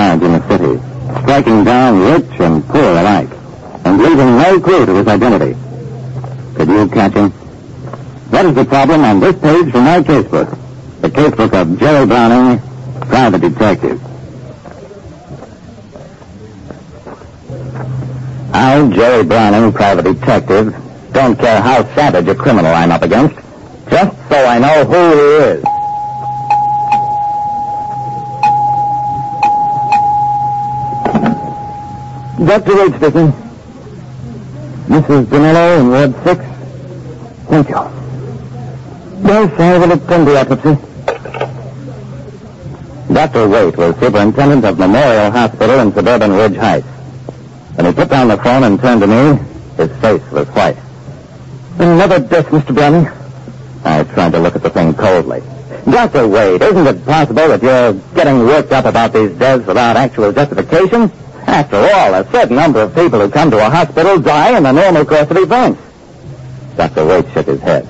in the city, striking down rich and poor alike, and leaving no clue to his identity. Could you catch him? That is the problem on this page from my casebook. The casebook of Jerry Browning, private detective. I, Jerry Browning, private detective, don't care how savage a criminal I'm up against, just so I know who he is. Dr. Wade speaking. Mrs. Danilo in Ward 6. Thank you. Yes, I will attend the autopsy. Dr. Wade was superintendent of Memorial Hospital in suburban Ridge Heights. When he put down the phone and turned to me, his face was white. Another death, Mr. Browning. I tried to look at the thing coldly. Dr. Wade, isn't it possible that you're getting worked up about these deaths without actual justification? After all, a certain number of people who come to a hospital die in the normal course of events. Dr. Wade shook his head.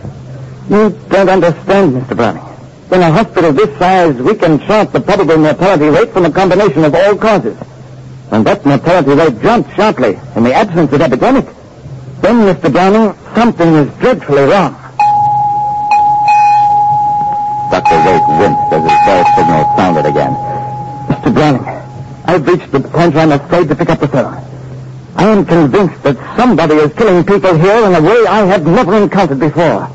You don't understand, Mr. Browning. In a hospital this size, we can chart the probable mortality rate from a combination of all causes. And that mortality rate jumped sharply in the absence of epidemic. Then, Mr. Browning, something is dreadfully wrong. Dr. Wade winced as his call signal sounded again. Mr. Browning, I've reached the point where I'm afraid to pick up the phone. I am convinced that somebody is killing people here in a way I have never encountered before.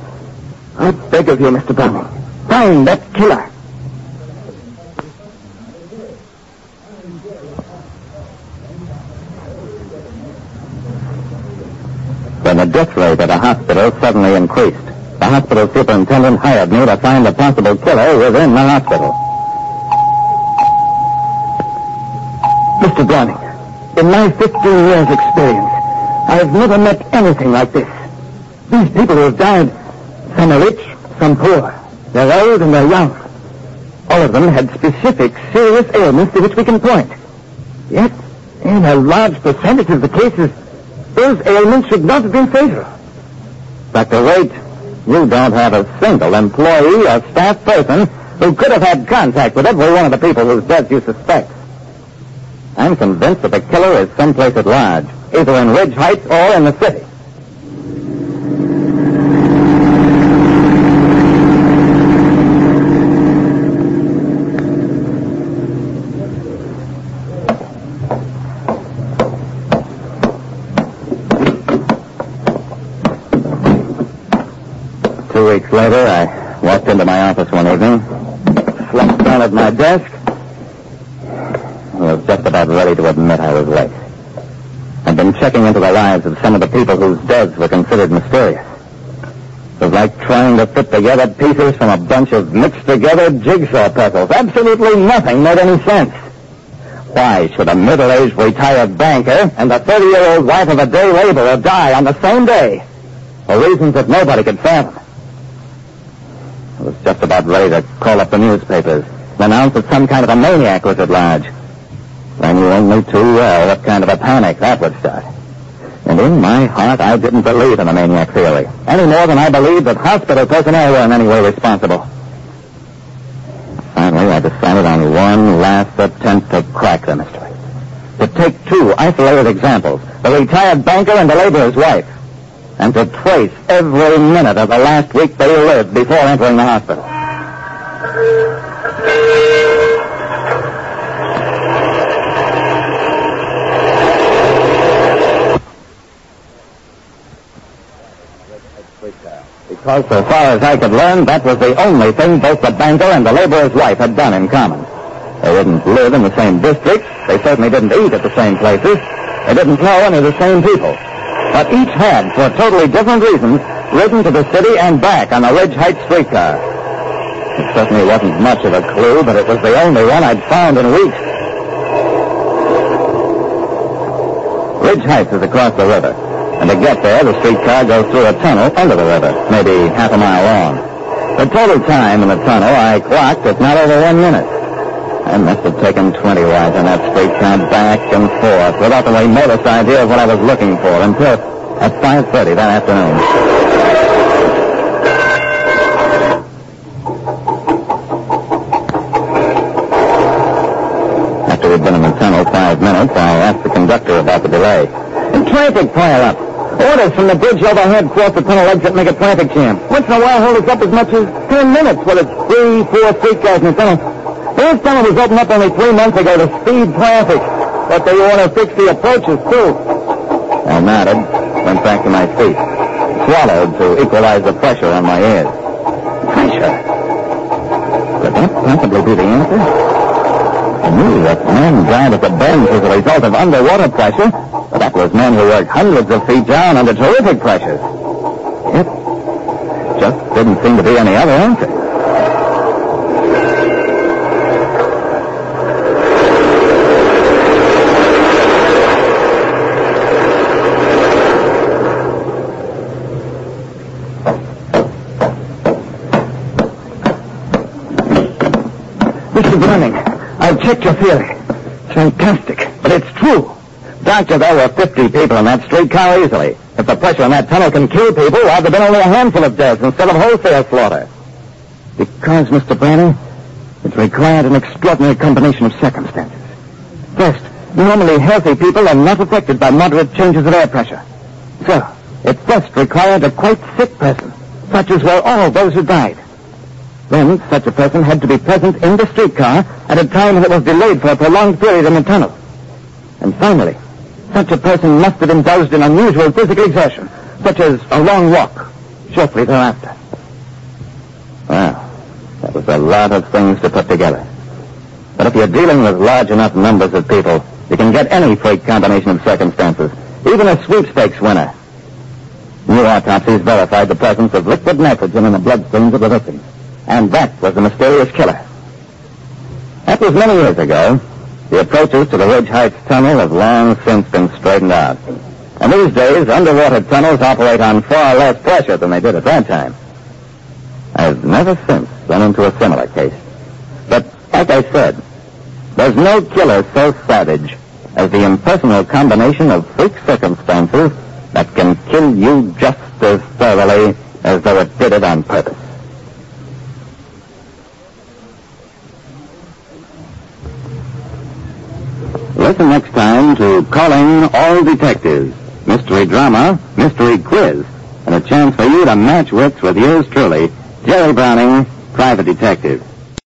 I beg of you, Mr. Browning, find that killer. When the death rate at a hospital suddenly increased, the hospital superintendent hired me to find the possible killer within the hospital. Mr. Browning, in my 15 years' experience, I've never met anything like this. These people who have died, some are rich, some poor. They're old and they're young. All of them had specific, serious ailments to which we can point. Yet, in a large percentage of the cases, those ailments should not have been fatal. Dr. Wade, you don't have a single employee or staff person who could have had contact with every one of the people whose deaths you suspect. I'm convinced that the killer is someplace at large, either in Ridge Heights or in the city. Two weeks later, I walked into my office one evening, slumped down at my desk, I was just about ready to admit I was late. I'd been checking into the lives of some of the people whose deaths were considered mysterious. It was like trying to fit together pieces from a bunch of mixed together jigsaw puzzles. Absolutely nothing made any sense. Why should a middle-aged retired banker and the 30-year-old wife of a day laborer die on the same day? For reasons that nobody could fathom. I was just about ready to call up the newspapers and announce that some kind of a maniac was at large. I knew only too well what kind of a panic that would start. And in my heart, I didn't believe in the maniac theory, any more than I believed that hospital personnel were in any way responsible. Finally, I decided on one last attempt to crack the mystery. To take two isolated examples, the retired banker and the laborer's wife, and to trace every minute of the last week they lived before entering the hospital. Because so far as I could learn, that was the only thing both the banker and the laborer's wife had done in common. They didn't live in the same district. They certainly didn't eat at the same places. They didn't know any of the same people. But each had, for totally different reasons, ridden to the city and back on a Ridge Heights streetcar. It certainly wasn't much of a clue, but it was the only one I'd found in weeks. Ridge Heights is across the river. And to get there, the streetcar goes through a tunnel under the river, maybe half a mile long. The total time in the tunnel I clocked at not over one minute. I must have taken 20 rides on that streetcar back and forth without the remotest idea of what I was looking for until at 5.30 that afternoon. After we'd been in the tunnel five minutes, I asked the conductor about the delay. The traffic pile up. Orders from the bridge overhead cross the tunnel exit make a traffic jam. Once in a while hold us up as much as ten minutes with its three, four streetcars in the tunnel. This tunnel was opened up only three months ago to speed traffic. But they want to fix the approaches, too. I nodded, went back to my seat. Swallowed to equalize the pressure on my ears. Pressure? Could that possibly be the answer? Knew that men died at the bends as a result of underwater pressure, but that was men who worked hundreds of feet down under terrific pressures. It just didn't seem to be any other answer. Mr. Browning, I've checked your theory. Fantastic, but it's true. Doctor, there were 50 people in that streetcar easily. If the pressure in that tunnel can kill people, why have there been only a handful of deaths instead of wholesale slaughter? Because, Mr. Browning, it required an extraordinary combination of circumstances. First, normally healthy people are not affected by moderate changes of air pressure. So, it first required a quite sick person, such as were all those who died. Then, such a person had to be present in the streetcar at a time it was delayed for a prolonged period in the tunnel. And finally, such a person must have indulged in unusual physical exertion, such as a long walk, shortly thereafter. Well, that was a lot of things to put together. But if you're dealing with large enough numbers of people, you can get any freak combination of circumstances, even a sweepstakes winner. New autopsies verified the presence of liquid nitrogen in the bloodstreams of the victims. And that was the mysterious killer. That was many years ago. The approaches to the Ridge Heights Tunnel have long since been straightened out. And these days, underwater tunnels operate on far less pressure than they did at that time. I've never since run into a similar case. But, like I said, there's no killer so savage as the impersonal combination of freak circumstances that can kill you just as thoroughly as though it did it on purpose. Listen next time to Calling All Detectives, mystery drama, mystery quiz, and a chance for you to match wits with yours truly, Jerry Browning, private detective.